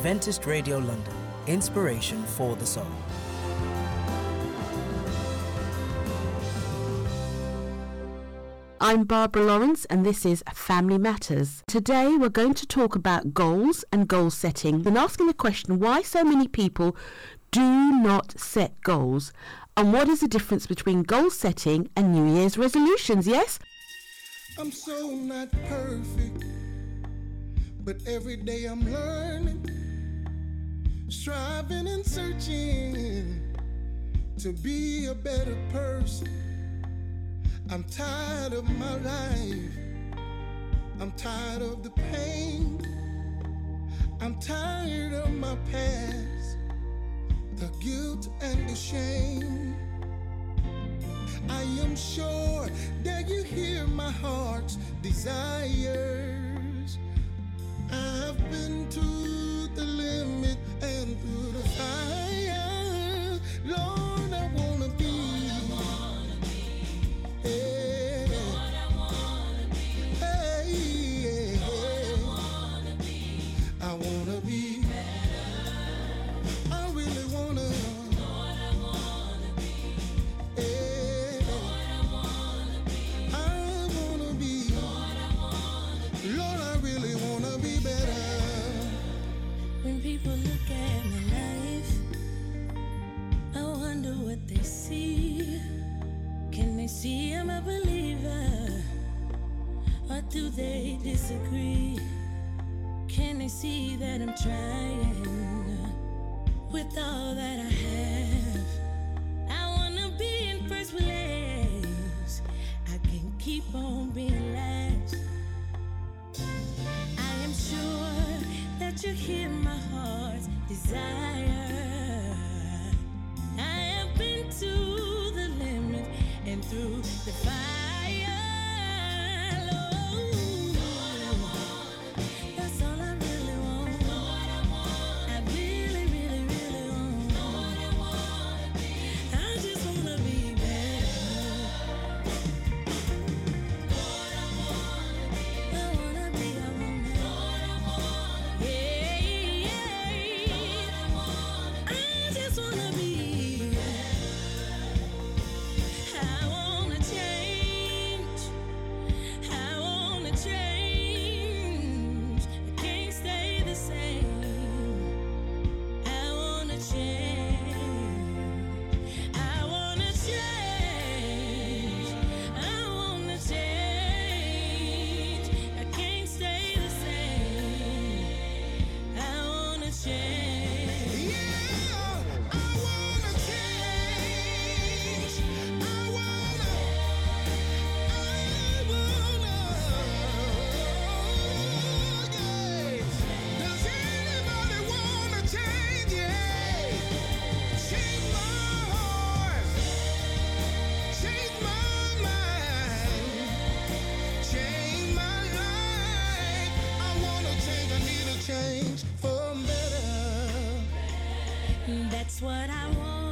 Adventist Radio London, inspiration for the soul. I'm Barbara Lawrence and this is Family Matters. Today we're going to talk about goals and goal setting and asking the question why so many people do not set goals and what is the difference between goal setting and New Year's resolutions, yes? I'm so not perfect, but every day I'm learning, striving and searching to be a better person. I'm tired of my life. I'm tired of the pain. I'm tired of my past, the guilt and the shame. I am sure that you hear my heart's desires. I've been to the limit and through the fire. See I'm a believer? Or do they disagree? Can they see that I'm trying with all that I have? I wanna be in first place. I can keep on being last. I am sure that you hear my heart's desire. Through the fire. That's what I want.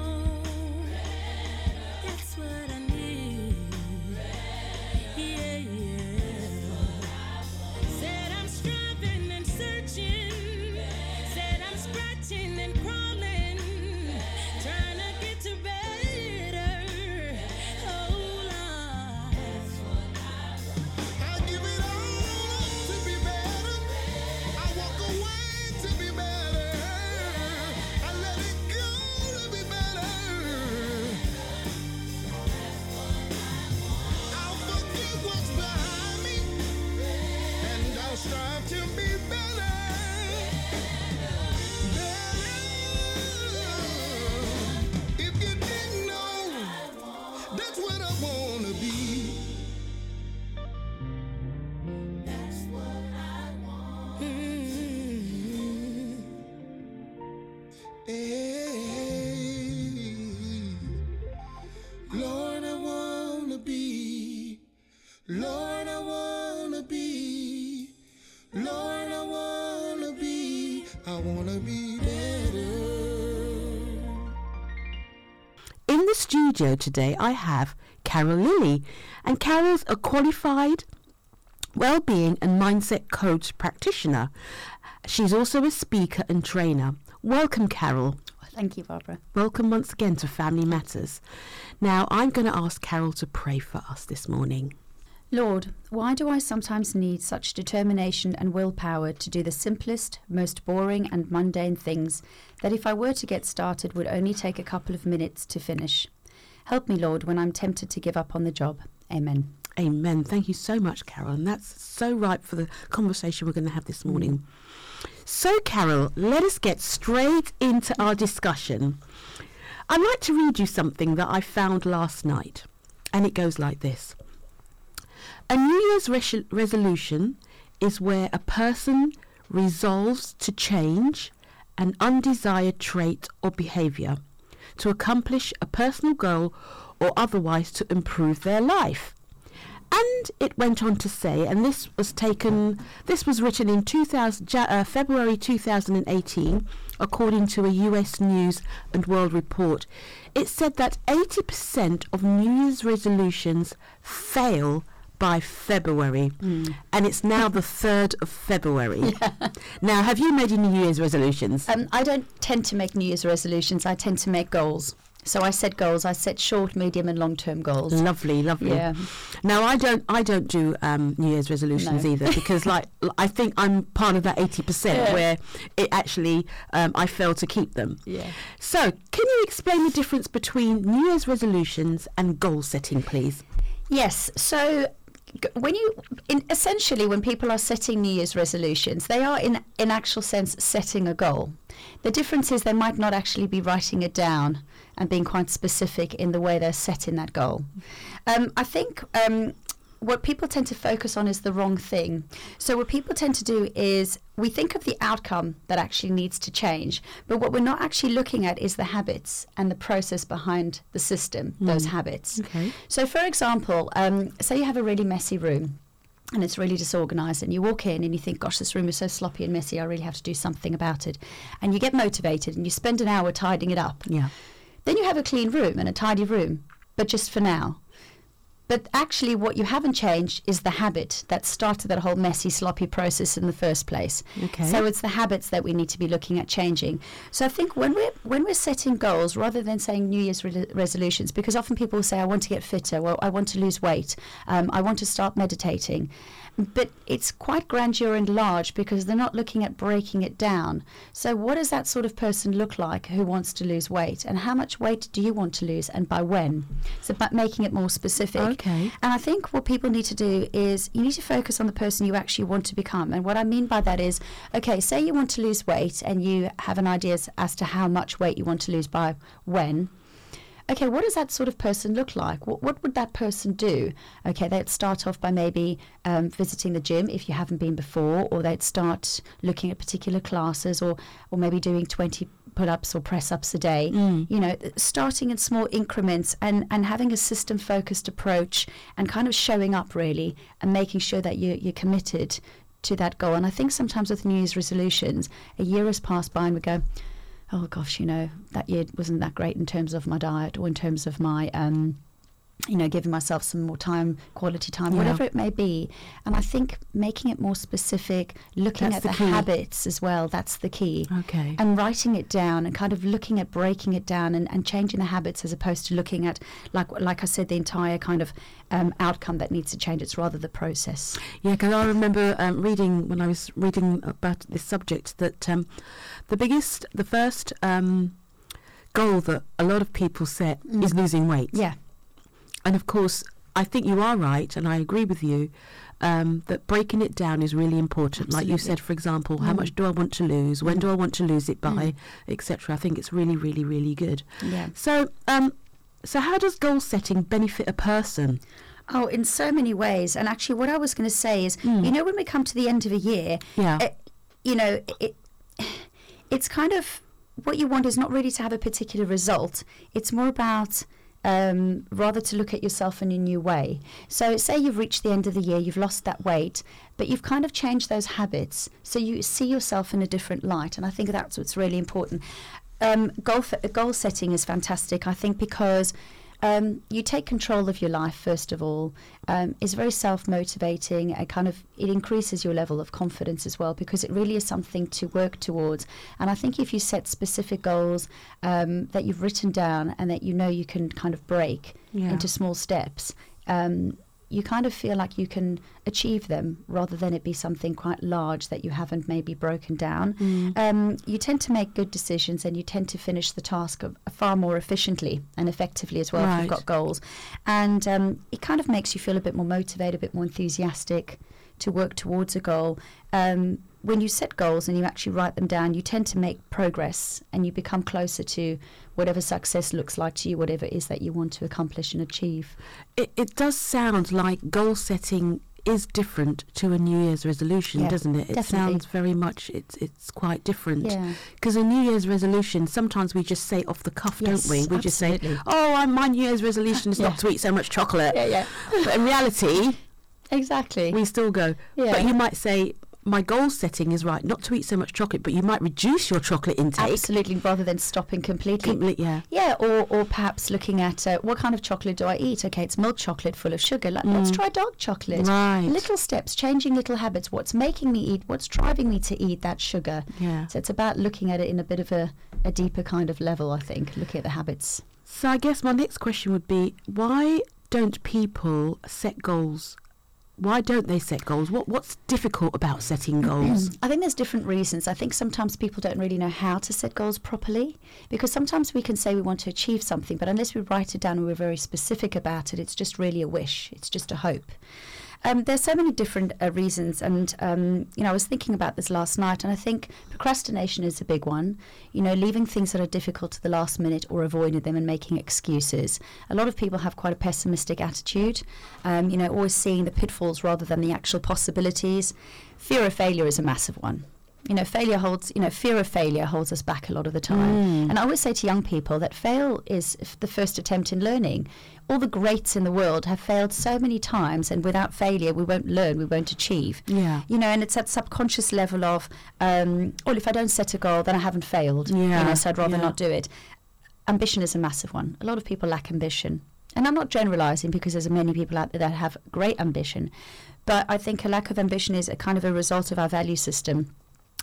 Studio today, I have Carol Lilly, and Carol's a qualified well-being and mindset coach practitioner. She's also a speaker and trainer. Welcome, Carol. Thank you, Barbara. Welcome once again to Family Matters. Now, I'm going to ask Carol to pray for us this morning. Lord, why do I sometimes need such determination and willpower to do the simplest, most boring, and mundane things that if I were to get started would only take a couple of minutes to finish? Help me, Lord, when I'm tempted to give up on the job. Amen. Amen. Thank you so much, Carol. And that's so right for the conversation we're going to have this mm. morning. So, Carol, let us get straight into our discussion. I'd like to read you something that I found last night, and it goes like this A New Year's res- resolution is where a person resolves to change an undesired trait or behaviour to accomplish a personal goal or otherwise to improve their life. And it went on to say, and this was taken, this was written in 2000, uh, February 2018, according to a US News and World Report. It said that 80% of New Year's resolutions fail by February, and it's now the 3rd of February. Now, have you made any New Year's resolutions? Um, I don't tend to make New Year's resolutions, I tend to make goals. So I set goals, I set short, medium, and long term goals. Lovely, lovely. Yeah. Now I don't, I don't do um, New Year's resolutions No. either because, like, I think I'm part of that eighty percent where it actually um, I fail to keep them. Yeah. So, can you explain the difference between New Year's resolutions and goal setting, please? Yes. So when you in essentially when people are setting new year's resolutions they are in in actual sense setting a goal. The difference is they might not actually be writing it down and being quite specific in the way they're setting that goal. Um, i think um, what people tend to focus on is the wrong thing. So, what people tend to do is we think of the outcome that actually needs to change, but what we're not actually looking at is the habits and the process behind the system, those habits. Okay. So, for example, um, say you have a really messy room and it's really disorganized, and you walk in and you think, Gosh, this room is so sloppy and messy, I really have to do something about it. And you get motivated and you spend an hour tidying it up. Yeah. Then you have a clean room and a tidy room, but just for now. But actually, what you haven't changed is the habit that started that whole messy, sloppy process in the first place. Okay. So it's the habits that we need to be looking at changing. So I think when we're when we're setting goals, rather than saying New Year's re- resolutions, because often people will say, "I want to get fitter," or "I want to lose weight," um, "I want to start meditating," but it's quite grandeur and large because they're not looking at breaking it down. So what does that sort of person look like who wants to lose weight, and how much weight do you want to lose, and by when? It's about making it more specific. Okay. And I think what people need to do is you need to focus on the person you actually want to become. And what I mean by that is, okay, say you want to lose weight and you have an idea as to how much weight you want to lose by when. Okay, what does that sort of person look like? What, what would that person do? Okay, they'd start off by maybe um, visiting the gym if you haven't been before, or they'd start looking at particular classes, or or maybe doing 20 pull-ups or press-ups a day. You know, starting in small increments and and having a system-focused approach and kind of showing up really and making sure that you you're committed to that goal. And I think sometimes with New Year's resolutions, a year has passed by and we go, oh gosh, you know, that year wasn't that great in terms of my diet or in terms of my, um, you know, giving myself some more time, quality time, Yeah. whatever it may be. And I think making it more specific, looking That's at the the, habits as well, that's the key. Okay. And writing it down and kind of looking at breaking it down and, and changing the habits as opposed to looking at, like like I said, the entire kind of um, outcome that needs to change. It's rather the process. Yeah, because I remember um, reading when I was reading about this subject that um, the biggest, the first um, goal that a lot of people set is losing weight. Yeah. And of course, I think you are right, and I agree with you um, that breaking it down is really important. Like you said, for example, how much do I want to lose? When do I want to lose it by, etc. I think it's really, really, really good. Yeah. So, um, so how does goal setting benefit a person? Oh, in so many ways. And actually, what I was going to say is, you know, when we come to the end of a year, Yeah. it, you know, it, it's kind of what you want is not really to have a particular result. It's more about um, rather to look at yourself in a new way. So, say you've reached the end of the year, you've lost that weight, but you've kind of changed those habits. So, you see yourself in a different light. And I think that's what's really important. Um, goal, f- goal setting is fantastic, I think, because um, you take control of your life first of all. Um, is very self-motivating and kind of it increases your level of confidence as well because it really is something to work towards. And I think if you set specific goals um, that you've written down and that you know you can kind of break Yeah. into small steps. Um, you kind of feel like you can achieve them rather than it be something quite large that you haven't maybe broken down. Mm. Um, you tend to make good decisions and you tend to finish the task of, far more efficiently and effectively as well if you've got goals. And um, it kind of makes you feel a bit more motivated, a bit more enthusiastic to work towards a goal. Um, when you set goals and you actually write them down, you tend to make progress and you become closer to whatever success looks like to you, whatever it is that you want to accomplish and achieve. It, it does sound like goal setting is different to a New Year's resolution, Yeah, doesn't it? It definitely. sounds very much it's it's quite different. Yeah. Because a New Year's resolution, sometimes we just say off the cuff, Yes, don't we? We just say, "Oh, I'm, my New Year's resolution is Yeah. not to eat so much chocolate." Yeah, yeah. But in reality, Exactly. we still go. Yeah. But you might say, "My goal setting is right, not to eat so much chocolate," but you might reduce your chocolate intake. Absolutely, rather than stopping completely. Complete- yeah. Yeah, or, or perhaps looking at uh, what kind of chocolate do I eat? Okay, it's milk chocolate full of sugar. Let, Let's try dark chocolate. Mm. Right. Little steps, changing little habits. What's making me eat? What's driving me to eat that sugar? Yeah. So it's about looking at it in a bit of a, a deeper kind of level, I think, looking at the habits. So I guess my next question would be, why don't people set goals? Why don't they set goals? What what's difficult about setting goals? I think there's different reasons. I think sometimes people don't really know how to set goals properly because sometimes we can say we want to achieve something, but unless we write it down and we're very specific about it, it's just really a wish. It's just a hope. Um, there's so many different uh, reasons, and um, you know, I was thinking about this last night, and I think procrastination is a big one. You know, leaving things that are difficult to the last minute or avoiding them and making excuses. A lot of people have quite a pessimistic attitude. Um, you know, always seeing the pitfalls rather than the actual possibilities. Fear of failure is a massive one. You know, failure holds, you know, fear of failure holds us back a lot of the time. And I always say to young people that fail is f- the first attempt in learning. All the greats in the world have failed so many times, and without failure, we won't learn, we won't achieve. Yeah. You know, and it's that subconscious level of, um, well, if I don't set a goal, then I haven't failed. You Yeah, know, so I'd rather yeah. not do it. Ambition is a massive one. A lot of people lack ambition. And I'm not generalizing because there's many people out there that have great ambition. But I think a lack of ambition is a kind of a result of our value system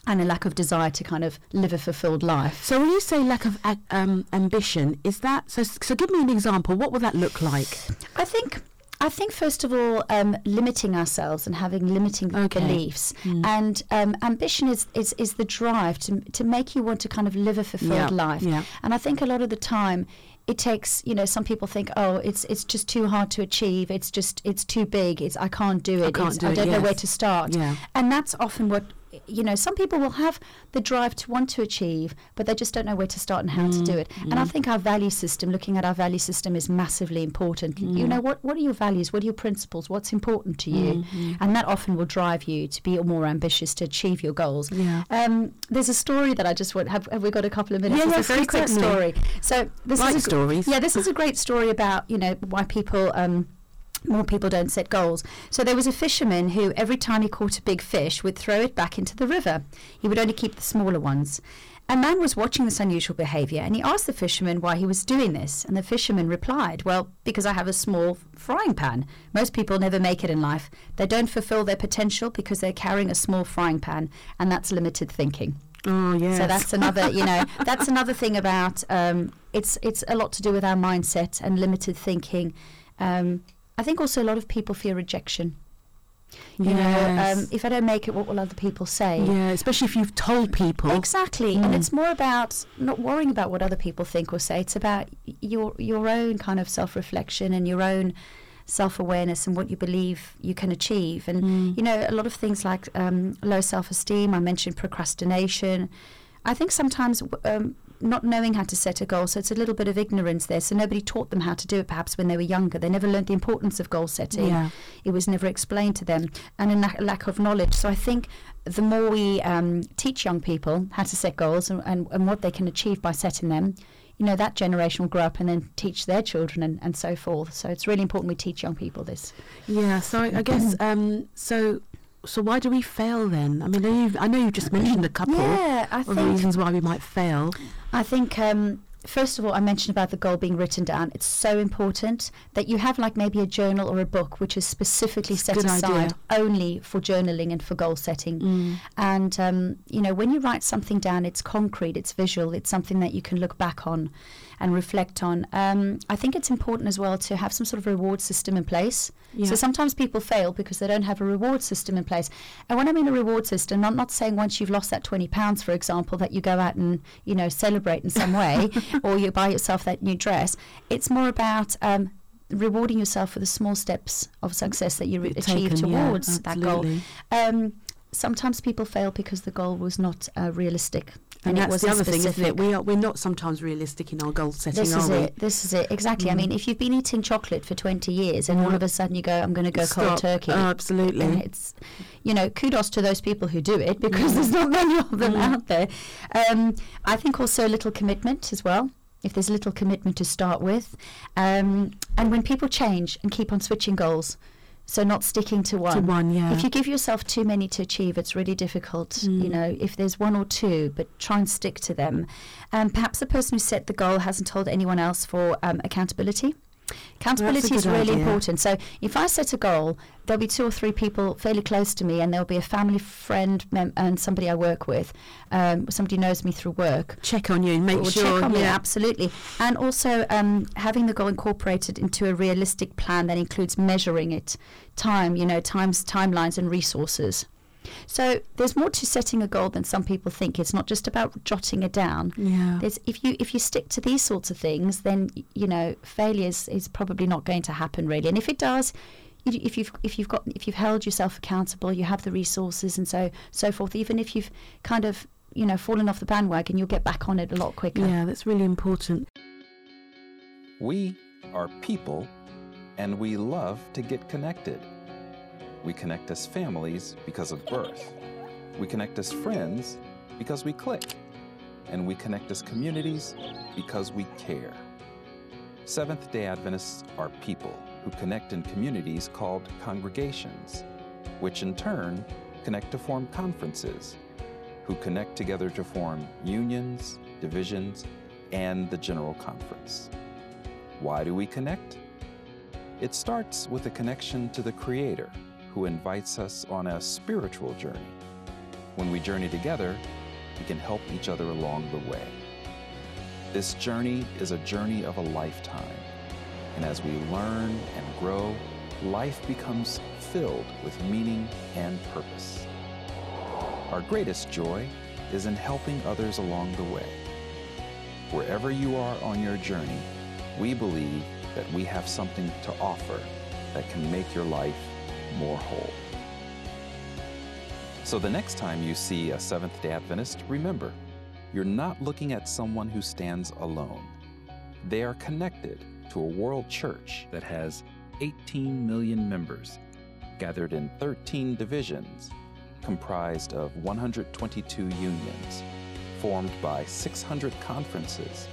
and a lack of desire to kind of live a fulfilled life. So when you say lack of um, ambition, is that so? So give me an example. What would that look like? I think I think first of all, um, limiting ourselves and having limiting Okay. beliefs, and um, ambition is, is is the drive to to make you want to kind of live a fulfilled Yeah, life. yeah. And I think a lot of the time. It takes, you know, some people think, oh, it's it's just too hard to achieve. It's just, it's too big. It's I can't do it. i, can't do I don't know where to start. Yeah. And that's often what, you know, some people will have the drive to want to achieve, but they just don't know where to start and how to do it. And I think our value system, looking at our value system, is massively important. You know, what what are your values? What are your principles? What's important to you? And that often will drive you to be more ambitious to achieve your goals. Yeah. Um, there's a story that I just want. Have, have we got a couple of minutes? Yeah, It's yes, a very quick certainly. story. So this Like is a, stories. Yeah, this is a great story about you know why people. Um, more people don't set goals. So there was a fisherman who, every time he caught a big fish, would throw it back into the river. He would only keep the smaller ones. A man was watching this unusual behaviour and he asked the fisherman why he was doing this. And the fisherman replied, Well, because I have a small frying pan. Most people never make it in life. They don't fulfil their potential because they're carrying a small frying pan, and that's limited thinking. Oh yes. So that's another, you know, that's another thing about um, it's it's a lot to do with our mindset and limited thinking. Um, I think also a lot of people fear rejection. You know, um, if I don't make it, what will other people say? yeah, especially if you've told people. Exactly, and it's more about not worrying about what other people think or say. It's about your your own kind of self reflection and your own self awareness and what you believe you can achieve. And you know, a lot of things like um, low self esteem. I mentioned procrastination. I think sometimes. Um, not knowing how to set a goal, so it's a little bit of ignorance there. So nobody taught them how to do it. Perhaps when they were younger, they never learned the importance of goal setting Yeah. it was never explained to them, and a lack, lack of knowledge. So I think the more we um, teach young people how to set goals and, and, and what they can achieve by setting them, you know, that generation will grow up and then teach their children and, and so forth. So it's really important we teach young people this. Yeah. So I, I guess um, so. So why do we fail then? I mean, I know you've, I know you've just mentioned a couple Yeah, I of think reasons why we might fail. I think um, first of all, I mentioned about the goal being written down. It's so important that you have like maybe a journal or a book which is specifically set aside idea. only for journaling and for goal setting. And um, you know, when you write something down, it's concrete, it's visual, it's something that you can look back on and reflect on. Um, I think it's important as well to have some sort of reward system in place. Yeah. So sometimes people fail because they don't have a reward system in place. And when I mean a reward system, I'm not saying once you've lost that 20 pounds, for example, that you go out and, you know, celebrate in some way or you buy yourself that new dress. It's more about um, rewarding yourself for the small steps of success that you re- achieve Taken, yeah, towards that goal. Um, sometimes people fail because the goal was not uh, realistic. And, it that's the other thing, isn't it? We are we're not sometimes realistic in our goal setting, This are is we? it. This is it. Exactly. I mean, if you've been eating chocolate for 20 years and all of a sudden you go, I'm going to go cold turkey. Oh, absolutely. And it's, you know, kudos to those people who do it because there's not many of them out there. Um, I think also a little commitment as well. If there's a little commitment to start with, um, and when people change and keep on switching goals, so not sticking to one. one, yeah. If you give yourself too many to achieve, it's really difficult. You know, if there's one or two, but try and stick to them. And perhaps the person who set the goal hasn't told anyone else for um, accountability. Accountability is really idea. important. So if I set a goal, there'll be two or three people fairly close to me, and there'll be a family friend mem- and somebody I work with, um, somebody knows me through work. Check on you, and make sure. on me, yeah. absolutely. And also um, having the goal incorporated into a realistic plan that includes measuring it, time, you know, times, timelines, and resources. So there's more to setting a goal than some people think. It's not just about jotting it down. Yeah. There's, if you if you stick to these sorts of things, then y- you know failure is, is probably not going to happen really. And if it does, you, if you've if you've got if you've held yourself accountable, you have the resources and so so forth. Even if you've kind of you know fallen off the bandwagon, you'll get back on it a lot quicker. Yeah, that's really important. We are people and we love to get connected. We connect as families because of birth. We connect as friends because we click. And we connect as communities because we care. Seventh day Adventists are people who connect in communities called congregations, which in turn connect to form conferences, who connect together to form unions, divisions, and the General Conference. Why do we connect? It starts with a connection to the Creator, who invites us on a spiritual journey. When we journey together, we can help each other along the way. This journey is a journey of a lifetime, and as we learn and grow, life becomes filled with meaning and purpose. Our greatest joy is in helping others along the way. Wherever you are on your journey, we believe that we have something to offer that can make your life more whole. So the next time you see a Seventh day Adventist, remember, you're not looking at someone who stands alone. They are connected to a world church that has 18 million members, gathered in 13 divisions, comprised of 122 unions, formed by 600 conferences,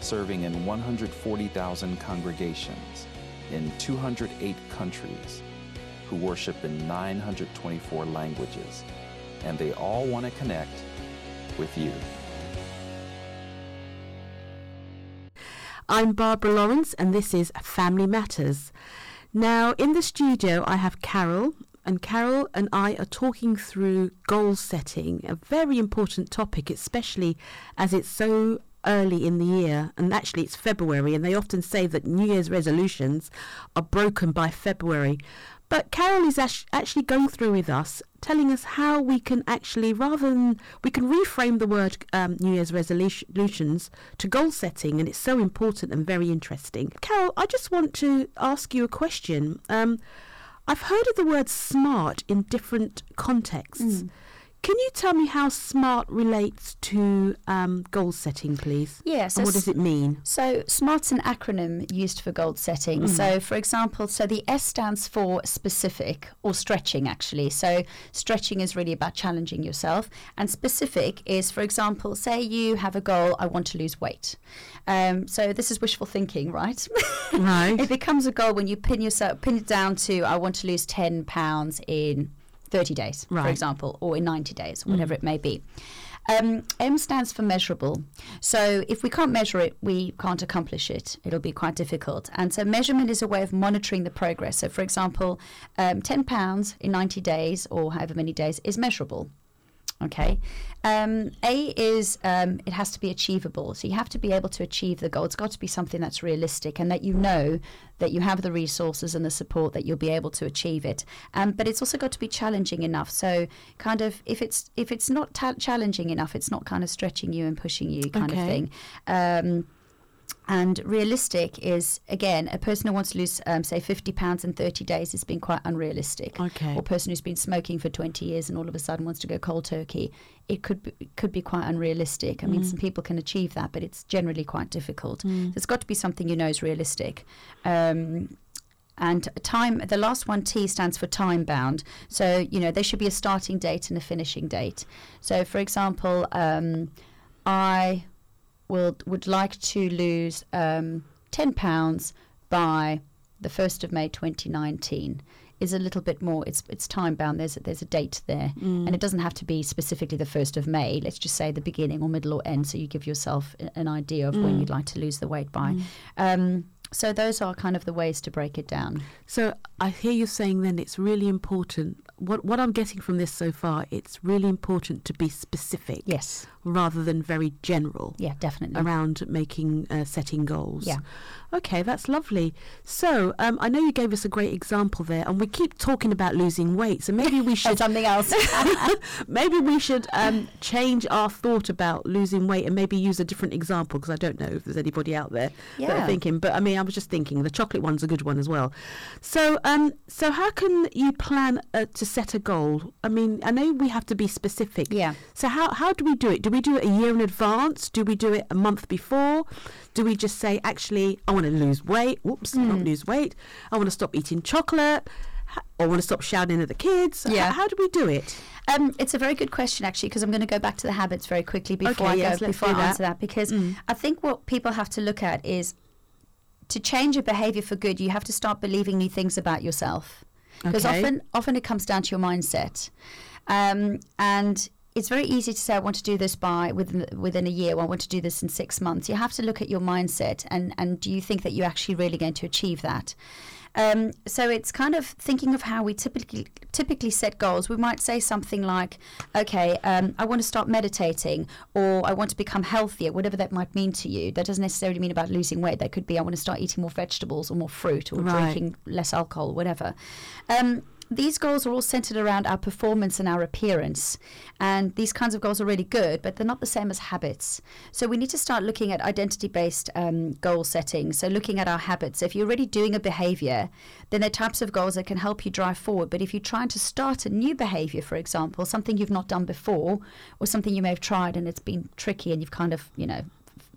serving in 140,000 congregations in 208 countries, who worship in 924 languages, and they all want to connect with you. I'm Barbara Lawrence, and this is Family Matters. Now, in the studio, I have Carol, and Carol and I are talking through goal setting, a very important topic, especially as it's so early in the year. And actually, it's February, and they often say that New Year's resolutions are broken by February. But Carol is actually going through with us, telling us how we can actually, rather than we can reframe the word um, New Year's resolutions to goal setting, and it's so important and very interesting. Carol, I just want to ask you a question. Um, I've heard of the word smart in different contexts. Can you tell me how SMART relates to um, goal setting, please? Yeah, so what does it mean? So SMART's an acronym used for goal setting. So for example, so the S stands for specific or stretching actually. So stretching is really about challenging yourself and specific is for example, say you have a goal I want to lose weight. Um, so this is wishful thinking, right? Right. it becomes a goal when you pin yourself pin it down to I want to lose 10 pounds in 30 days, for example, or in 90 days, whatever it may be. Um, M stands for measurable. So if we can't measure it, we can't accomplish it. It'll be quite difficult. And so measurement is a way of monitoring the progress. So, for example, um, 10 pounds in 90 days or however many days is measurable. Okay. Um, a is um, it has to be achievable. So you have to be able to achieve the goal. It's got to be something that's realistic and that you know that you have the resources and the support that you'll be able to achieve it. Um, but it's also got to be challenging enough. So kind of if it's if it's not ta- challenging enough, it's not kind of stretching you and pushing you kind Okay. of thing. And realistic is again a person who wants to lose, um, say, fifty pounds in thirty days has been quite unrealistic. Okay. Or a person who's been smoking for twenty years and all of a sudden wants to go cold turkey, it could be, could be quite unrealistic. I mean, some people can achieve that, but it's generally quite difficult. So it's got to be something you know is realistic. Um, and time, the last one, T, stands for time bound. So, you know, there should be a starting date and a finishing date. So, for example, um, I will, would like to lose um, 10 pounds by the 1st of May 2019 is a little bit more it's it's time bound. There's a, there's a date there. And it doesn't have to be specifically the 1st of May. Let's just say the beginning or middle or end so you give yourself an idea of when you'd like to lose the weight by. Um, so those are kind of the ways to break it down. So I hear you saying then it's really important. What what I'm getting from this so far, it's really important to be specific yes rather than very general yeah definitely around making uh, setting goals. Yeah. Okay, that's lovely. So um, I know you gave us a great example there, and we keep talking about losing weight. So maybe we should something else maybe we should um, change our thought about losing weight and maybe use a different example because I don't know if there's anybody out there that are thinking. But I mean, I was just thinking the chocolate one's a good one as well. So, um, so how can you plan uh, to set a goal? I mean, I know we have to be specific. Yeah. So how how do we do it? Do we do it a year in advance? Do we do it a month before? Do we just say, actually, I want to lose weight? Whoops, Hmm. not lose weight. I want to stop eating chocolate. I want to stop shouting at the kids. Yeah. how do we do it? Um, it's a very good question, actually, because I'm going to go back to the habits very quickly before Okay, I yes, go before I that. Mm. answer that. Because I think what people have to look at is to change a behavior for good. You have to start believing new things about yourself, because Okay. often often it comes down to your mindset, um, and. It's very easy to say I want to do this by within within a year. Or I want to do this in six months. You have to look at your mindset and and do you think that you're actually really going to achieve that? Um, so it's kind of thinking of how we typically typically set goals. We might say something like, "Okay, um, I want to start meditating, or I want to become healthier," whatever that might mean to you. That doesn't necessarily mean about losing weight. That could be, "I want to start eating more vegetables or more fruit, or Right. drinking less alcohol, whatever." Um, these goals are all centered around our performance and our appearance. And these kinds of goals are really good, but they're not the same as habits. So we need to start looking at identity based um, goal setting. So looking at our habits. If you're already doing a behavior, then there are types of goals that can help you drive forward. But if you're trying to start a new behavior, for example, something you've not done before, or something you may have tried and it's been tricky and you've kind of, you know,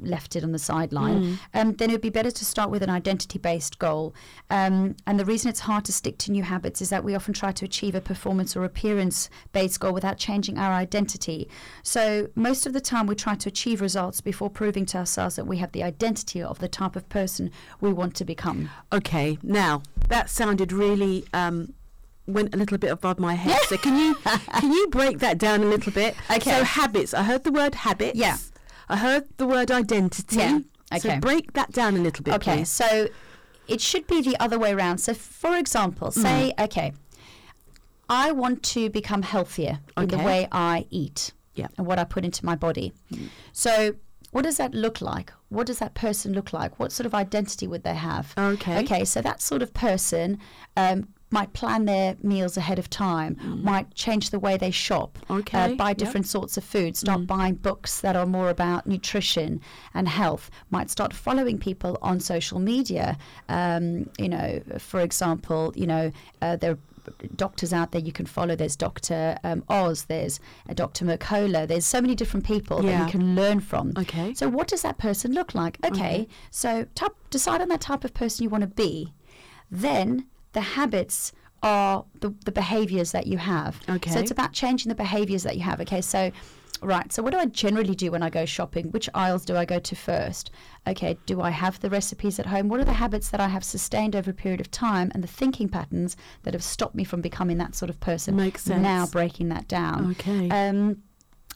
left it on the sideline, um, then it would be better to start with an identity based goal. Um, and the reason it's hard to stick to new habits is that we often try to achieve a performance or appearance based goal without changing our identity. So, most of the time, we try to achieve results before proving to ourselves that we have the identity of the type of person we want to become. Okay, now that sounded really um, went a little bit above my head. so can you can you break that down a little bit? Okay. So habits. I heard the word habits. Yeah. I heard the word identity. Yeah, So break that down a little bit, Okay, please. so it should be the other way around. So, for example, say, okay, I want to become healthier in the way I eat Yeah. and what I put into my body. So, what does that look like? What does that person look like? What sort of identity would they have? Okay. Okay, so that sort of person um, might plan their meals ahead of time, might change the way they shop, Mm. Okay, uh, buy yep. different sorts of food, start buying books that are more about nutrition and health, might start following people on social media. Um, you know, for example, you know, uh, there are doctors out there you can follow. There's Dr. Um, Oz, there's uh, Dr. Mercola. There's so many different people that you can learn from. Okay. So what does that person look like? Okay, so type, decide on that type of person you want to be. Then the habits are the, the behaviors that you have. Okay. So it's about changing the behaviors that you have. Okay, so right. So what do I generally do when I go shopping? Which aisles do I go to first? Okay, do I have the recipes at home? What are the habits that I have sustained over a period of time and the thinking patterns that have stopped me from becoming that sort of person? Makes sense. Now breaking that down. Okay. Um,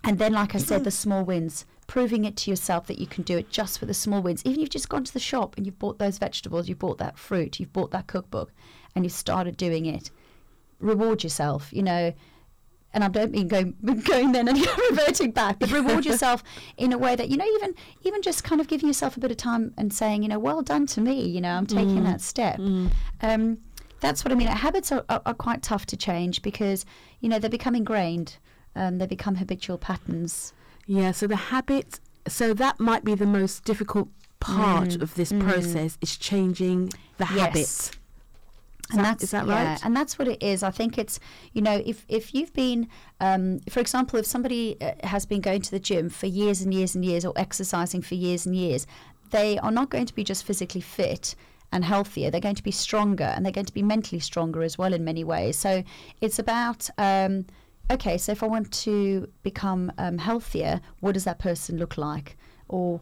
And then, like I said, the small wins, proving it to yourself that you can do it just for the small wins. Even if you've just gone to the shop and you've bought those vegetables, you've bought that fruit, you've bought that cookbook, and you've started doing it, reward yourself, you know. And I don't mean going going then and reverting back, but reward yourself in a way that you know, even even just kind of giving yourself a bit of time and saying, you know, well done to me. You know, I'm taking that step. Um, that's what I mean. Habits are, are, are quite tough to change because you know they become ingrained. Um, they become habitual patterns. Yeah, so the habit, so that might be the most difficult part of this process is changing the Yes. habits. and that- that's is that yeah, right? and that's what it is. I think it's you know if if you've been, um, for example, if somebody uh, has been going to the gym for years and years and years or exercising for years and years, they are not going to be just physically fit and healthier. They're going to be stronger and they're going to be mentally stronger as well in many ways. So it's about. Um, Okay, so if I want to become um, healthier, what does that person look like? Or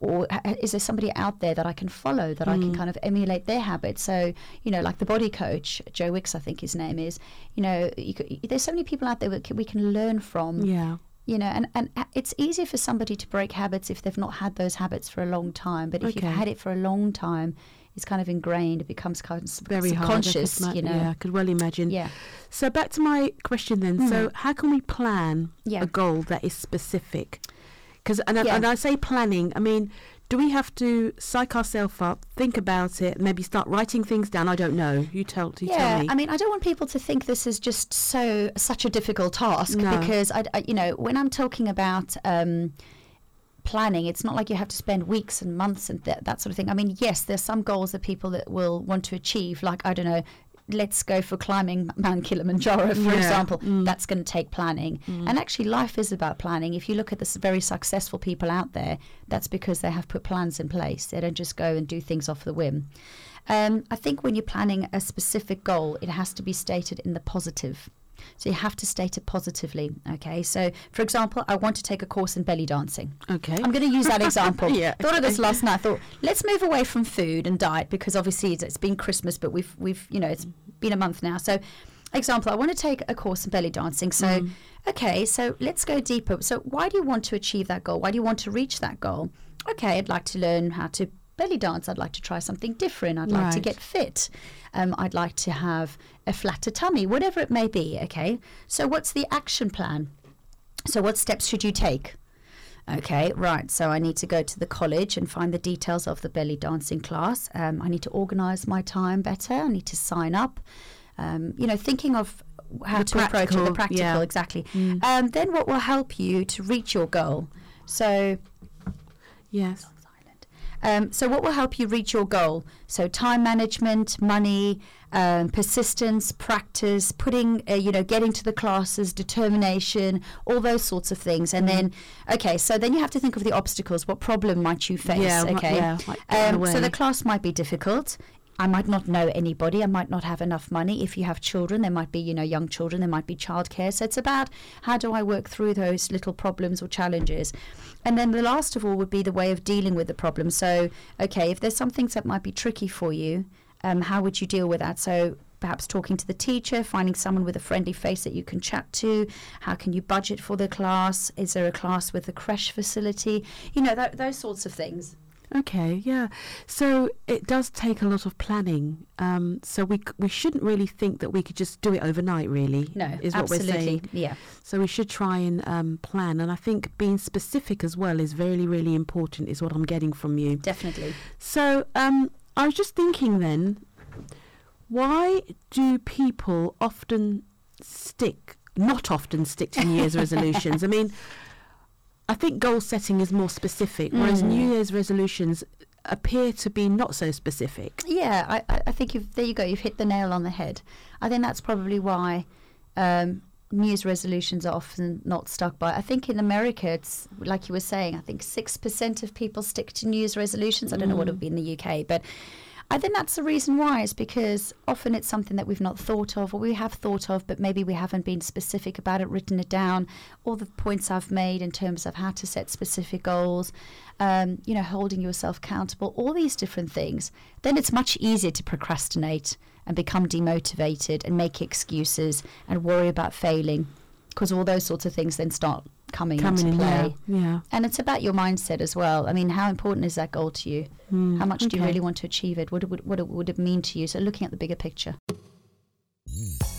or is there somebody out there that I can follow that I can kind of emulate their habits? So you know, like the body coach Joe Wicks, I think his name is. You know, you could, there's so many people out there that we can learn from. Yeah. You know, and, and it's easier for somebody to break habits if they've not had those habits for a long time. But if Okay. you've had it for a long time, it's kind of ingrained. It becomes kind of Very hard. I could subconscious. you know, Yeah, I could well imagine. yeah. So back to my question then. So how can we plan Yeah. a goal that is specific? Because and, I- Yeah. and I say planning, I mean, do we have to psych ourselves up, think about it, maybe start writing things down? I don't know. You tell, you tell Yeah, me. I mean, I don't want people to think this is just so such a difficult task No. because I, I- you know, when I'm talking about um, planning, it's not like you have to spend weeks and months and that, that sort of thing. I mean, yes, there's some goals that people that will want to achieve, like I don't know. Let's go for climbing Mount Kilimanjaro, for Yeah, example. mm. That's going to take planning. And actually, life is about planning. If you look at the very successful people out there, that's because they have put plans in place. They don't just go and do things off the whim. Um, I think when you're planning a specific goal, it has to be stated in the positive. So you have to state it positively. Okay. So, for example, I want to take a course in belly dancing. okay. I'm going to use that example. Yeah, Thought of this last night. I thought let's move away from food and diet because obviously it's, it's been Christmas, but we've we've you know it's been a month now. So, example, I want to take a course in belly dancing. So, Mm. okay, so let's go deeper. So, why do you want to achieve that goal? Why do you want to reach that goal? Okay, I'd like to learn how to belly dance. I'd like to try something different. I'd like to get fit. Um, I'd like to have a flatter tummy, whatever it may be. Okay, so what's the action plan? So, what steps should you take? Okay, right. So I need to go to the college and find the details of the belly dancing class. Um, I need to organise my time better. I need to sign up. Um, you know, thinking of how The to approach it, the practical, yeah. exactly. Um, then what will help you to reach your goal? So yes. Um, so, what will help you reach your goal? So, time management, money, um, persistence, practice, putting, uh, you know, getting to the classes, determination, all those sorts of things. And then, okay, so then you have to think of the obstacles. What problem might you face? Yeah, okay. yeah, like get in the um, so, the class might be difficult. I might not know anybody. I might not have enough money. If you have children, there might be, you know, young children. There might be childcare. So it's about how do I work through those little problems or challenges. And then the last of all would be the way of dealing with the problem. So, okay, if there's some things that might be tricky for you, um, how would you deal with that? So perhaps talking to the teacher, finding someone with a friendly face that you can chat to. How can you budget for the class? Is there a class with a creche facility? You know, th- those sorts of things. Okay, yeah. So it does take a lot of planning. Um, so we we shouldn't really think that we could just do it overnight. Really, No, is what absolutely. we're saying. Yeah. So we should try and um, plan. And I think being specific as well is really really important. Is what I'm getting from you. Definitely. So um, I was just thinking then, why do people often stick, not often stick to New Year's resolutions? I mean, I think goal setting is more specific, whereas Mm. New Year's resolutions appear to be not so specific. Yeah, I, I- think you've, there you go. You've hit the nail on the head. I think that's probably why um, New Year's resolutions are often not stuck by. I think in America, it's like you were saying. I think six percent of people stick to New Year's resolutions. I don't know what it would be in the UK, but I think that's the reason why. Is because often it's something that we've not thought of, or we have thought of, but maybe we haven't been specific about it, written it down. All the points I've made in terms of how to set specific goals, um, you know, holding yourself accountable, all these different things. Then it's much easier to procrastinate and become demotivated and make excuses and worry about failing, because all those sorts of things then start coming, coming into play. Yeah. yeah. And it's about your mindset as well. I mean, how important is that goal to you? Mm, how much okay. do you really want to achieve it? What, what, what, would it mean to you? So looking at the bigger picture. Mm.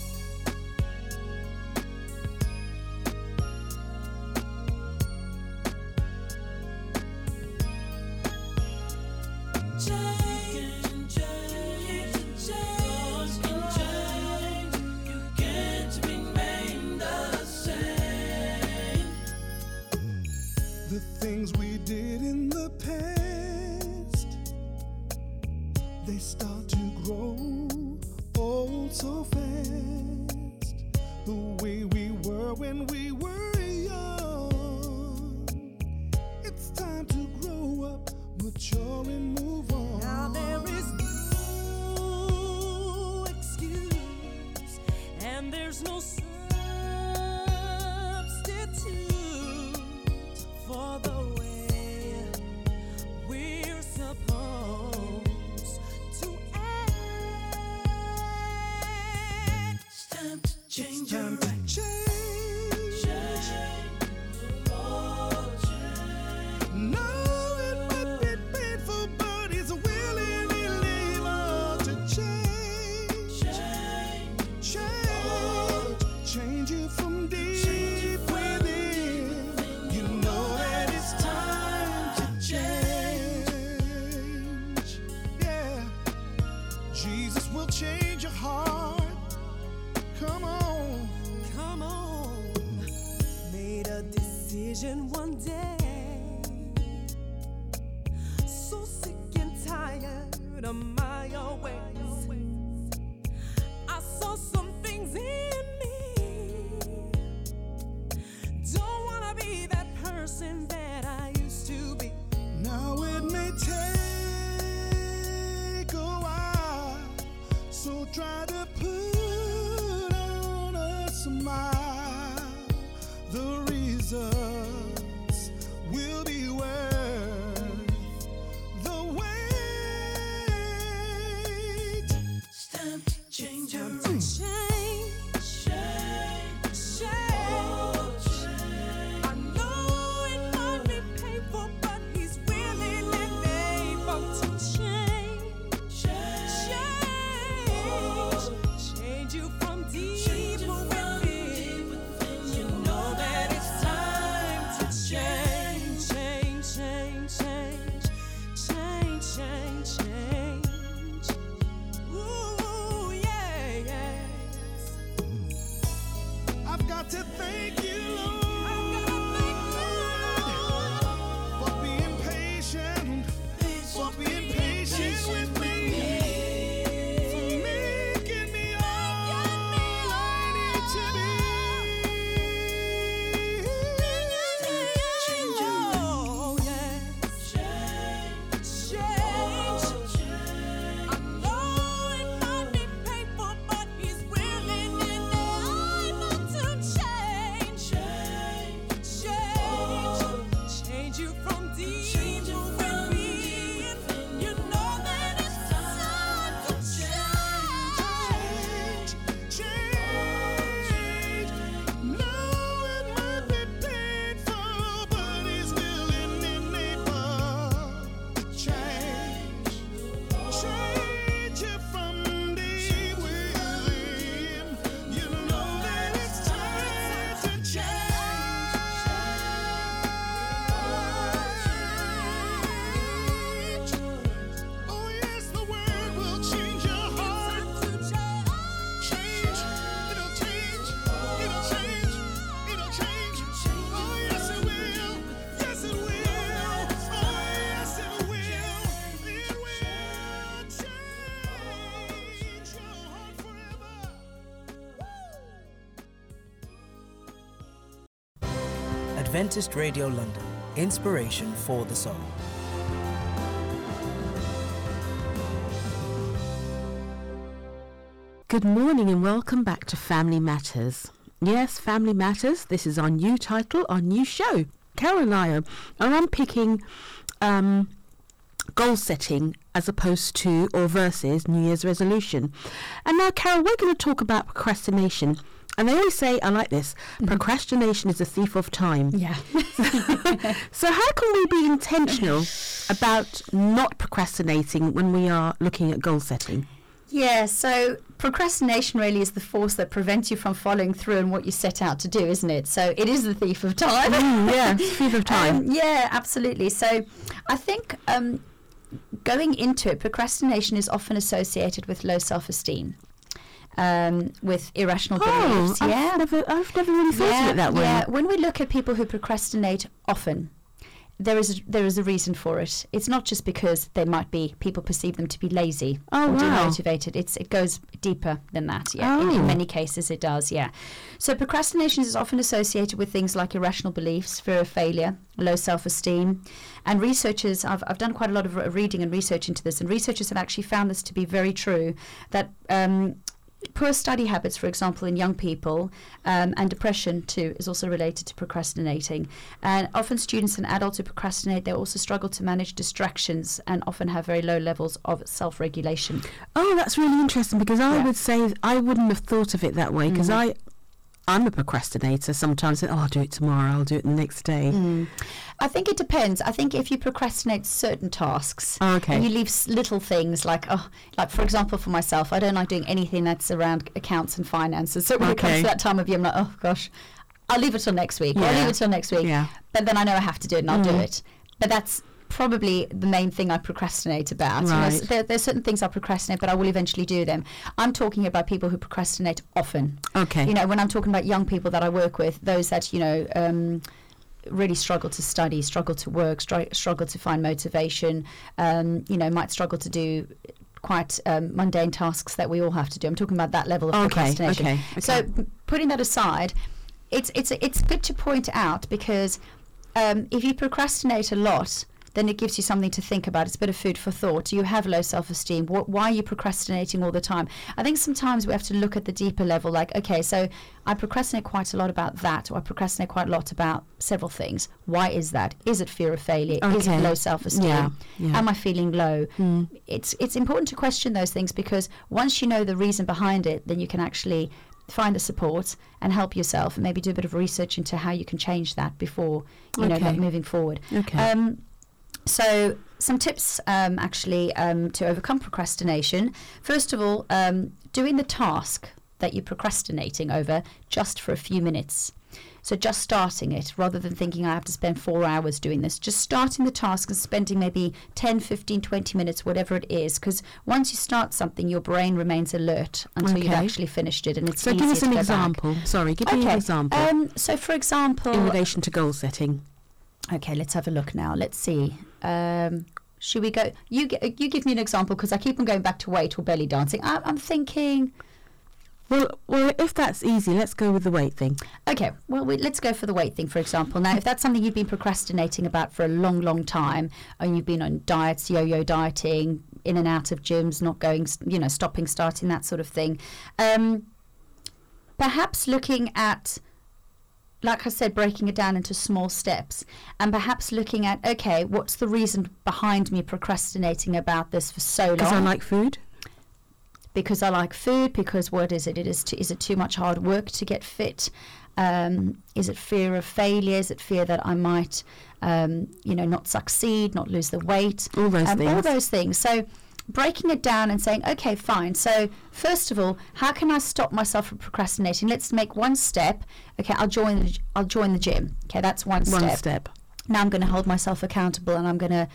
person that I used to be. Now it may take a while, so try to put on a smile. The reason. Adventist Radio London, inspiration for the soul. Good morning and welcome back to Family Matters. Yes, Family Matters, this is our new title, our new show. Carol and I are, are unpicking um, goal setting as opposed to or versus New Year's resolution. And now, Carol, we're going to talk about procrastination. And they always say, I like this, procrastination is a thief of time. Yeah. So, how can we be intentional about not procrastinating when we are looking at goal setting? Yeah, so procrastination really is the force that prevents you from following through on what you set out to do, isn't it? So it is the thief of time. Mm, yeah, thief of time. Um, yeah, absolutely. So I think um, going into it, procrastination is often associated with low self esteem. Um, with irrational oh, beliefs, I've yeah, never, I've never really thought of it that way. yeah. When we look at people who procrastinate often, there is a, there is a reason for it. It's not just because they might be people perceive them to be lazy Oh, or wow. demotivated. It's it goes deeper than that. Yeah, in, Oh. in many cases it does. Yeah. So procrastination is often associated with things like irrational beliefs, fear of failure, low self-esteem, and researchers. I've I've done quite a lot of reading and research into this, and researchers have actually found this to be very true. That um, poor study habits, for example, in young people, um, and depression too, is also related to procrastinating. And often students and adults who procrastinate, they also struggle to manage distractions and often have very low levels of self-regulation. Oh, that's really interesting because I Yeah. would say I wouldn't have thought of it that way because I, I'm a procrastinator. Sometimes, oh, I'll do it tomorrow. I'll do it the next day. I think it depends. I think if you procrastinate certain tasks, Oh, okay. and you leave little things like, oh, like for example, for myself, I don't like doing anything that's around accounts and finances. So when it comes to that time of year, I'm like, oh gosh, I'll leave it till next week. Or I'll leave it till next week. Yeah. But then I know I have to do it, and I'll do Mm. it. But that's probably the main thing I procrastinate about. You know, there, there's certain things I procrastinate, but I will eventually do them. I'm talking about people who procrastinate often. Okay. You know, when I'm talking about young people that I work with, those that you know um, really struggle to study, struggle to work, str- struggle to find motivation, um, you know, might struggle to do quite um, mundane tasks that we all have to do. I'm talking about that level of Okay, procrastination. okay, So okay. p- putting that aside, it's it's it's good to point out because um, if you procrastinate a lot. Then it gives you something to think about. It's a bit of food for thought. Do you have low self-esteem? Why are you procrastinating all the time? I think sometimes we have to look at the deeper level. Like, okay, so I procrastinate quite a lot about that, or I procrastinate quite a lot about several things. Why is that? Is it fear of failure? Is it low self-esteem? Yeah, yeah. Am I feeling low? Mm. It's it's important to question those things because once you know the reason behind it, then you can actually find the support and help yourself and maybe do a bit of research into how you can change that before you know Okay. like moving forward. Okay. Um, so some tips um, actually um, to overcome procrastination. First of all, um, doing the task that you're procrastinating over just for a few minutes. So just starting it rather than thinking I have to spend four hours doing this. Just starting the task and spending maybe 10, 15, 20 minutes, whatever it is. Because once you start something, your brain remains alert until you've actually finished it. And it's so give us an go back. example. Sorry, give me an example Um, so for example, in relation to goal setting. Okay, let's have a look now. Let's see. Um, should we go? You you give me an example because I keep on going back to weight or belly dancing. I, I'm thinking. Well, well, if that's easy, let's go with the weight thing. Okay, well, we, let's go for the weight thing, for example. Now, if that's something you've been procrastinating about for a long, long time, and you've been on diets, yo-yo dieting, in and out of gyms, not going, you know, stopping, starting, that sort of thing, um, perhaps looking at, like I said, breaking it down into small steps, and perhaps looking at, okay, what's the reason behind me procrastinating about this for so long? Because I like food. because I like food, because what is it? It is too, is it too much hard work to get fit? Um, is it fear of failure? Is it fear that I might, um, you know, not succeed, not lose the weight? All those um, All those things. So breaking it down and saying, okay, fine. So first of all, how can I stop myself from procrastinating? Let's make one step. Okay, I'll join. The, I'll join the gym. Okay, that's one step One step. now I'm going to hold myself accountable and I'm going to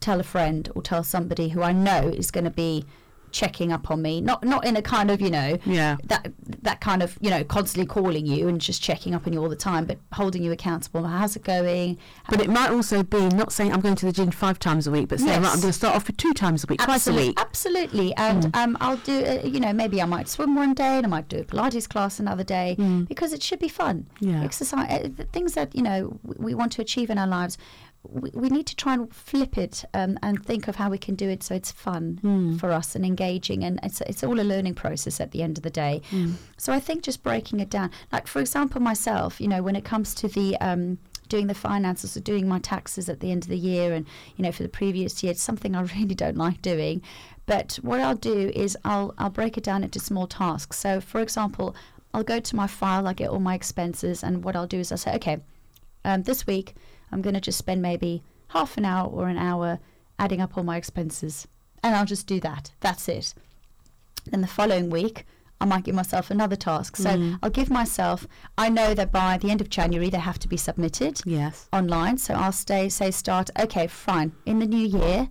tell a friend or tell somebody who I know is going to be checking up on me not not in a kind of you know Yeah. that that kind of you know constantly calling you and just checking up on you all the time but holding you accountable how's it going But it might also be not saying I'm going to the gym five times a week, but saying, right, I'm going to start off with two times a week, twice a week. Absolutely, and Mm. um, I'll do. Uh, you know, maybe I might swim one day, and I might do a Pilates class another day because it should be fun. Mm. Yeah. exercise, uh, things that you know w- we want to achieve in our lives. We, we need to try and flip it um, and think of how we can do it so it's fun Mm. for us and engaging, and it's it's all a learning process at the end of the day. Mm. So I think just breaking it down, like for example, myself, you know, when it comes to the um, doing the finances or doing my taxes at the end of the year, and you know, for the previous year, it's something I really don't like doing. But what I'll do is I'll I'll break it down into small tasks. So, for example. I'll go to my file, I get all my expenses, and what I'll do is I'll say, okay, um, this week I'm going to just spend maybe half an hour or an hour adding up all my expenses, and I'll just do that. That's it. Then the following week, I might give myself another task. So I'll give myself. I know that by the end of January they have to be submitted Yes. online. So I'll stay say start. Okay, fine. In the new year,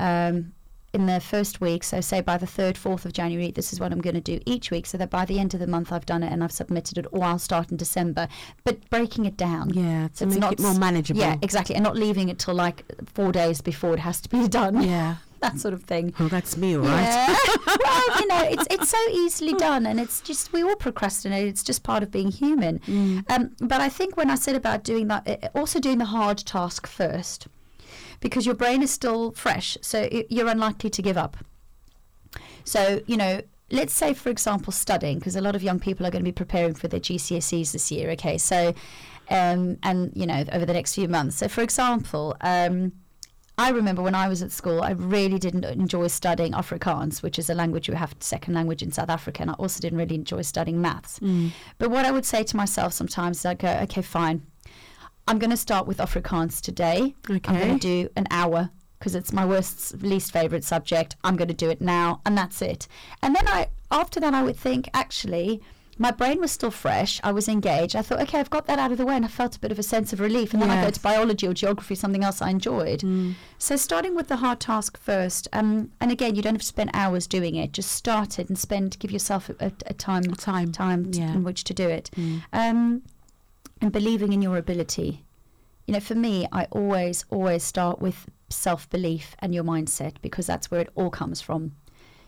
um, in the first week, so say by the third, fourth of January, this is what I'm going to do each week, so that by the end of the month I've done it and I've submitted it, or I'll start in December. But breaking it down. Yeah, to it's make not it more manageable. Yeah, exactly, and not leaving it till like four days before it has to be done. Yeah. that sort of thing. Oh, that's me, all right. Yeah. well, you know, it's it's so easily done, and it's just we all procrastinate. It's just part of being human. Mm. Um, but I think when I said about doing that, uh, also doing the hard task first, because your brain is still fresh, so y- you're unlikely to give up. So you know. Let's say, for example, studying, because a lot of young people are going to be preparing for their GCSEs this year. Okay, so, um, and you know, over the next few months. So, for example, um, I remember when I was at school, I really didn't enjoy studying Afrikaans, which is a language you have second language in South Africa, and I also didn't really enjoy studying maths. But what I would say to myself sometimes is, I go, okay, fine, I'm going to start with Afrikaans today. Okay. I'm going to do an hour because it's my worst, least favorite subject. I'm going to do it now, and that's it. And then I, after that, I would think actually. My brain was still fresh. I was engaged. I thought, okay, I've got that out of the way, and I felt a bit of a sense of relief. And then I go to biology or geography, something else I enjoyed. So starting with the hard task first, um, and again, you don't have to spend hours doing it. Just start it and spend, give yourself a, a, a time, time, time t- yeah. in which to do it, um, and believing in your ability. You know, for me, I always, always start with self belief and your mindset because that's where it all comes from.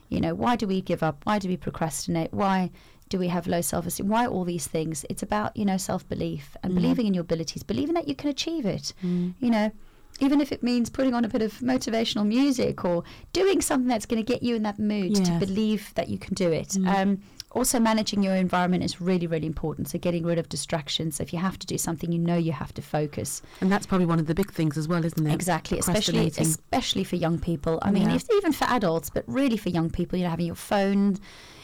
You know, why do we give up? Why do we procrastinate? Why do we have low self esteem? Why all these things? It's about, you know, self belief and mm-hmm. believing in your abilities, believing that you can achieve it. Mm. You know, even if it means putting on a bit of motivational music or doing something that's going to get you in that mood to believe that you can do it. Mm. Um, also, managing your environment is really, really important. So, getting rid of distractions. So if you have to do something, you know you have to focus. And that's probably one of the big things as well, isn't it? Exactly, especially especially for young people. I mean, Yeah. if, even for adults, but really for young people, you know, having your phone,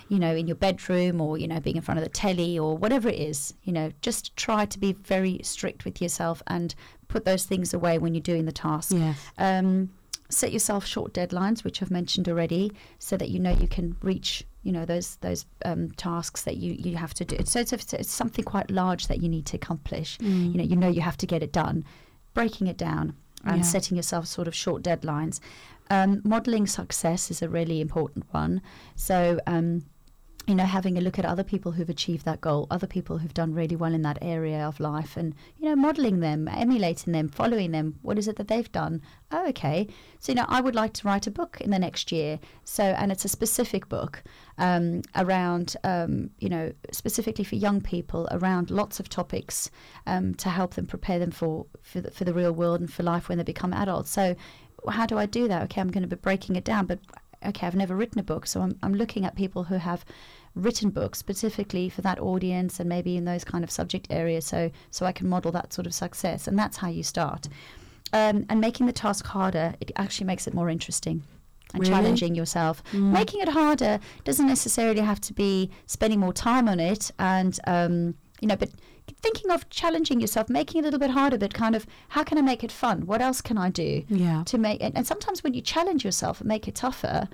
you know, in your bedroom or you know, being in front of the telly or whatever it is, you know, just try to be very strict with yourself and put those things away when you're doing the task. Yes. Um, set yourself short deadlines, which I've mentioned already, so that you know you can reach. You know those those um, tasks that you, you have to do. So it's, it's, it's something quite large that you need to accomplish. Mm. You know you know you have to get it done. Breaking it down and Yeah. setting yourself sort of short deadlines. Um, modeling success is a really important one. So um, you know, having a look at other people who've achieved that goal, other people who've done really well in that area of life, and you know, modeling them, emulating them, following them. What is it that they've done? Oh, okay. So you know, I would like to write a book in the next year. So, and it's a specific book um, around, um, you know, specifically for young people around lots of topics um, to help them prepare them for for the, for the real world and for life when they become adults. So, how do I do that? Okay, I'm going to be breaking it down, but okay, I've never written a book, so I'm, I'm looking at people who have written books specifically for that audience and maybe in those kind of subject areas, so so I can model that sort of success, and that's how you start. Um, and making the task harder, it actually makes it more interesting. And Really? challenging yourself. Making it harder doesn't necessarily have to be spending more time on it, and um, you know, but thinking of challenging yourself, making it a little bit harder, but kind of how can I make it fun? What else can I do? Yeah. to make and, and sometimes when you challenge yourself and make it tougher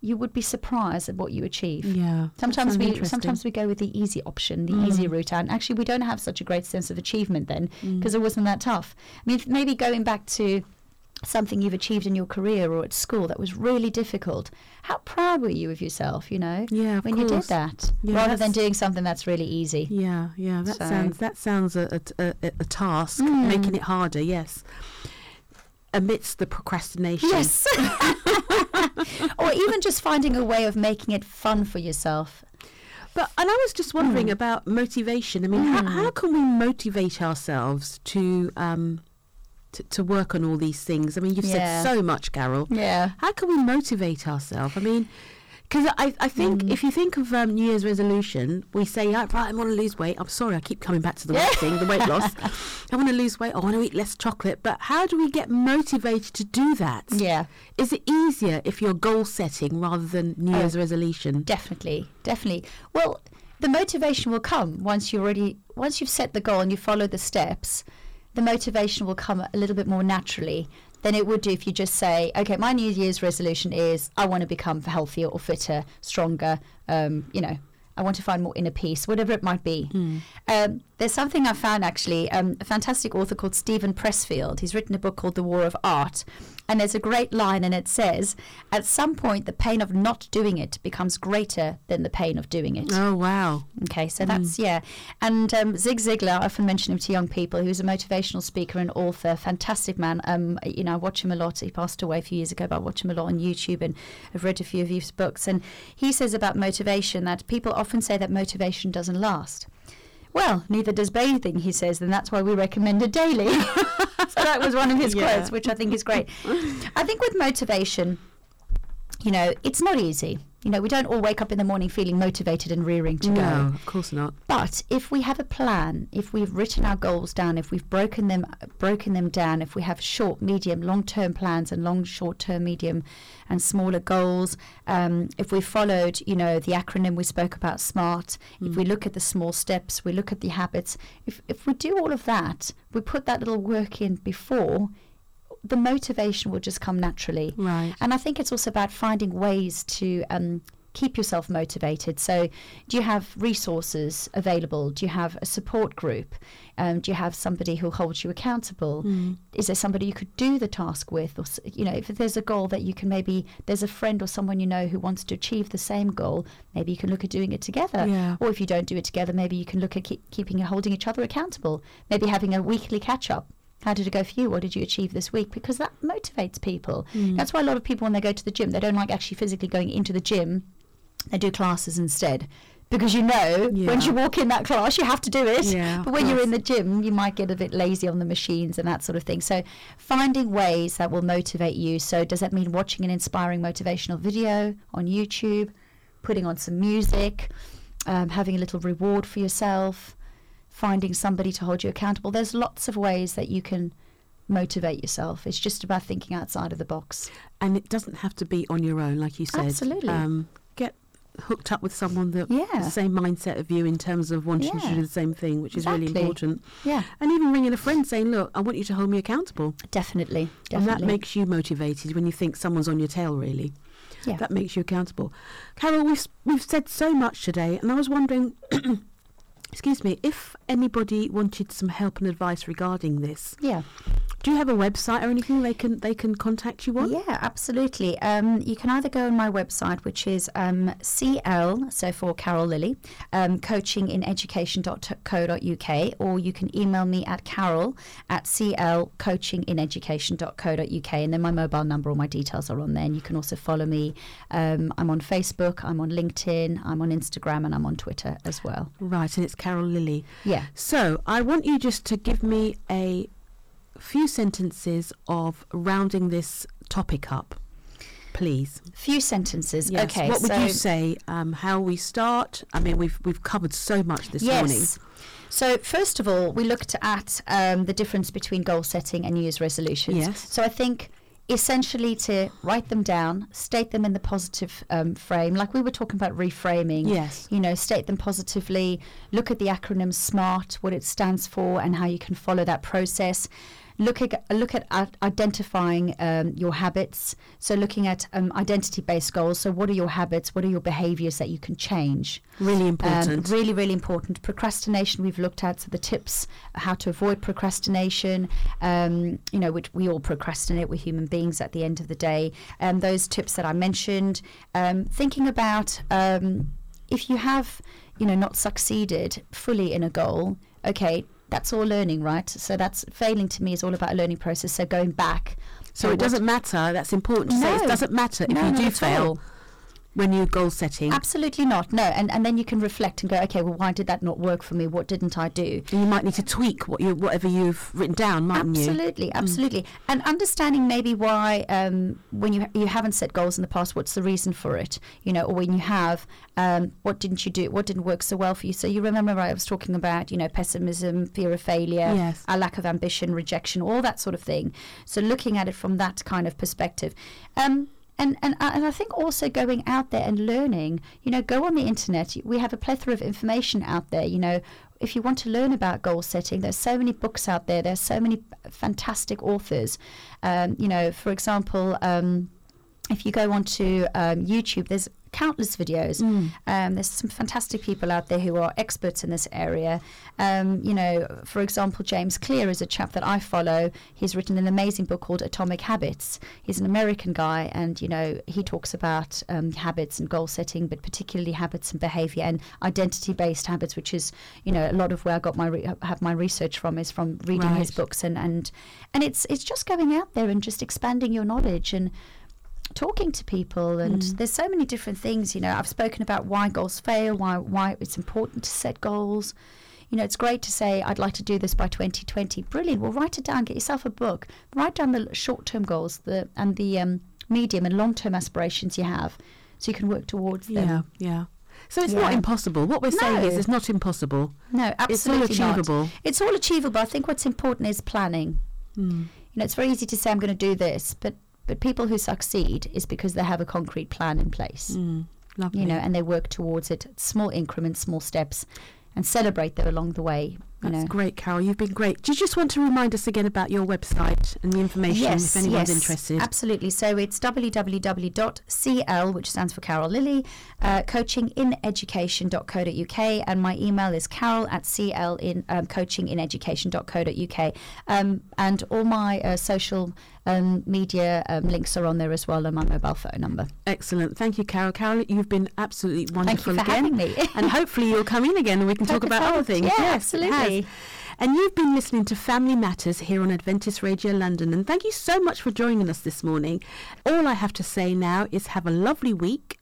you would be surprised at what you achieve Yeah. sometimes we sometimes we go with the easy option the easy route and actually we don't have such a great sense of achievement then because it wasn't that tough i mean maybe going back to something you've achieved in your career or at school that was really difficult how proud were you of yourself you know Yeah, when you did that Yeah, rather than doing something that's really easy Yeah, yeah, that So- sounds that sounds a a, a, a task, Mm. making it harder. Yes, amidst the procrastination. yes or even just finding a way of making it fun for yourself But and I was just wondering Hmm. about motivation. I mean, how, how can we motivate ourselves to um to, to work on all these things? I mean, you've Yeah. said so much, Carol. yeah How can we motivate ourselves? I mean, because I, I think Mm. if you think of um, New Year's resolution, we say, "Yeah, right, I want to lose weight. I'm sorry, I keep coming back to the weight thing, the weight loss. I want to lose weight. I want to eat less chocolate. But how do we get motivated to do that? yeah Is it easier if you're goal setting rather than New Oh. Year's resolution? Definitely, definitely. Well, the motivation will come once you already once you've set the goal and you follow the steps. The motivation will come a little bit more naturally than it would do if you just say, "Okay, my New Year's resolution is I want to become healthier or fitter, stronger." Um, you know, I want to find more inner peace, whatever it might be. Um, there's something I found actually, um, a fantastic author called Steven Pressfield. He's written a book called The War of Art. And there's a great line, and it says, At some point, the pain of not doing it becomes greater than the pain of doing it. Oh wow. Okay, so that's yeah. And um, Zig Ziglar, I often mention him to young people. He was a motivational speaker and author, fantastic man. Um, you know, I watch him a lot. He passed away a few years ago, but I watch him a lot on YouTube, and I've read a few of his books. And he says about motivation that people often say that motivation doesn't last. Well, neither does bathing, he says, and that's why we recommend it daily. so that was one of his Yeah. quotes, which I think is great. I think with motivation, you know, it's not easy. You know, we don't all wake up in the morning feeling motivated and rearing to go. No, of course not. But if we have a plan, if we've written our goals down, if we've broken them broken them down, if we have short, medium, long-term plans and long, short-term, medium, and smaller goals, um, if we followed, you know, the acronym we spoke about, SMART, if we look at the small steps, we look at the habits. If if we do all of that, we put that little work in before. The motivation will just come naturally. Right. And I think it's also about finding ways to um, keep yourself motivated. So, do you have resources available? Do you have a support group? Um, do you have somebody who holds you accountable? Is there somebody you could do the task with? Or, you know, if there's a goal that you can maybe, there's a friend or someone you know who wants to achieve the same goal, maybe you can look at doing it together. Yeah. Or if you don't do it together, maybe you can look at keep, keeping holding each other accountable. Maybe having a weekly catch up. How did it go for you? What did you achieve this week? Because that motivates people. That's why a lot of people, when they go to the gym, they don't like actually physically going into the gym. They do classes instead. Because you know, Yeah. once you walk in that class, you have to do it. Yeah, but when you're in the gym, you might get a bit lazy on the machines and that sort of thing. So, finding ways that will motivate you. So, does that mean watching an inspiring motivational video on YouTube, putting on some music, um, having a little reward for yourself, finding somebody to hold you accountable? There's lots of ways that you can motivate yourself. It's just about thinking outside of the box. And it doesn't have to be on your own, like you said. Absolutely. Um, get hooked up with someone that Yeah. the same mindset of you in terms of wanting to do the same thing, which is really important. Yeah, And even ringing a friend saying, "Look, I want you to hold me accountable," definitely. definitely. and that makes you motivated when you think someone's on your tail. Really, yeah. that makes you accountable. Carol, we've we've said so much today, and I was wondering. Excuse me, if anybody wanted some help and advice regarding this, yeah. Do you have a website or anything they can they can contact you on? Yeah, absolutely. Um, you can either go on my website, which is um, CL, so for Carol Lilly, um, coachingineducation.co.uk, or you can email me at carol at clcoachingineducation.co.uk, and then my mobile number, all my details are on there. And you can also follow me. Um, I'm on Facebook, I'm on LinkedIn, I'm on Instagram, and I'm on Twitter as well. Right, and it's Carol Lilly. Yeah. So I want you just to give me a few sentences of rounding this topic up, please. Few sentences. Yes. Okay. What would so you say? Um, how we start? I mean, we've we've covered so much this morning. Yes. So first of all, we looked at um, the difference between goal setting and New Year's resolutions. Yes. So I think essentially to write them down, state them in the positive um, frame, like we were talking about reframing. Yes. You know, state them positively. Look at the acronym SMART, what it stands for, and how you can follow that process. Look at look at identifying um, your habits. So looking at um, identity-based goals. So what are your habits? What are your behaviours that you can change? Really Um, important. really, really important. Procrastination, we've looked at so the tips, how to avoid procrastination. Um, you know, which we all procrastinate. We're human beings at the end of the day. Um, those tips that I mentioned. Um, thinking about um, if you have, you know, not succeeded fully in a goal. Okay, that's all learning, right? So that's failing to me is all about a learning process. So going back. so it doesn't matter. That's important to say. It doesn't matter if No, you do fail all. When you're goal setting. Absolutely not. No, and and then you can reflect and go, okay, well, why did that not work for me? What didn't I do? And you might need to tweak what you whatever you've written down, mightn't you? Absolutely, absolutely, and understanding maybe why um, when you you haven't set goals in the past, what's the reason for it? You know, or when you have, um, what didn't you do? What didn't work so well for you? So you remember I was talking about, you know, pessimism, fear of failure, Yes. a lack of ambition, rejection, all that sort of thing. So looking at it from that kind of perspective. Um, and and I, and I think also going out there and learning. You know, go on the internet. We have a plethora of information out there. You know, if you want to learn about goal setting, there's so many books out there. There's so many fantastic authors. Um, you know, for example. Um, if you go onto um, YouTube, there's countless videos. Um, there's some fantastic people out there who are experts in this area. Um, you know, for example, James Clear is a chap that I follow. He's written an amazing book called Atomic Habits. He's an American guy, and you know, he talks about um, habits and goal setting, but particularly habits and behavior and identity-based habits, which is you know a lot of where I got my re- have my research from is from reading his books and and and it's it's just going out there and just expanding your knowledge and talking to people and there's so many different things you know i've spoken about why goals fail why why it's important to set goals you know it's great to say i'd like to do this by 2020 brilliant well write it down get yourself a book write down the short-term goals the and the um, medium and long-term aspirations you have so you can work towards them Yeah, yeah. So it's not impossible. What we're saying is it's not impossible. No, absolutely It's all absolutely not. achievable. It's all achievable. I think what's important is planning. Hmm. You know, it's very easy to say I'm going to do this, but but people who succeed is because they have a concrete plan in place. Mm, lovely. You know, and they work towards it, small increments, small steps, and celebrate them along the way. You That's know. great, Carol. You've been great. Do you just want to remind us again about your website and the information Yes, if anyone's yes, interested? Absolutely. So it's www.cl, which stands for Carol Lilly, uh, coachingineducation.co.uk, and my email is carol at cl in um, coachingineducation.co.uk. Um, and all my uh, social um, media um, links are on there as well, and my mobile phone number. Excellent. Thank you, Carol. Carol, you've been absolutely wonderful Thank you for again. having me. and hopefully you'll come in again and we can talk about so. other things. Yeah, Yes, absolutely. And you've been listening to Family Matters here on Adventist Radio London. And thank you so much for joining us this morning. All I have to say now is have a lovely week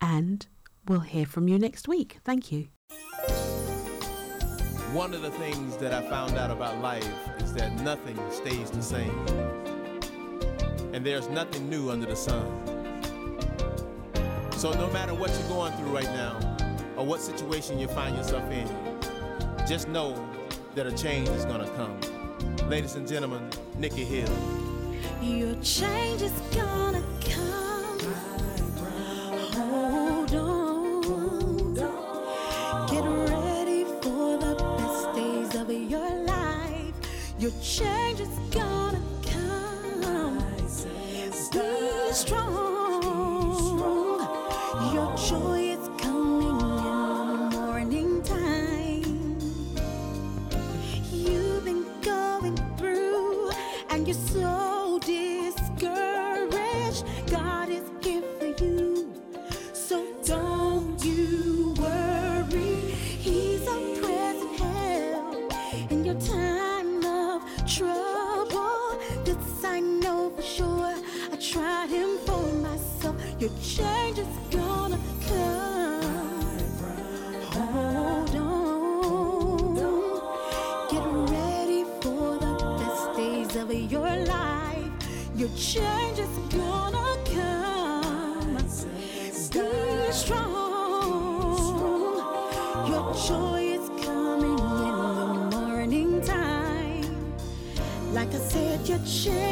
and we'll hear from you next week. Thank you. One of the things that I found out about life is that nothing stays the same. And there's nothing new under the sun. So no matter what you're going through right now, or what situation you find yourself in, just know that a change is gonna come. Ladies and gentlemen, Nikki Hill. Your change is gonna come. Hold on. Get ready for the best days of your life. Your change strong. Change is gonna come. Hold on. Get ready for the best days of your life. Your change is gonna come. Be strong. Your joy is coming in the morning time. Like I said, your change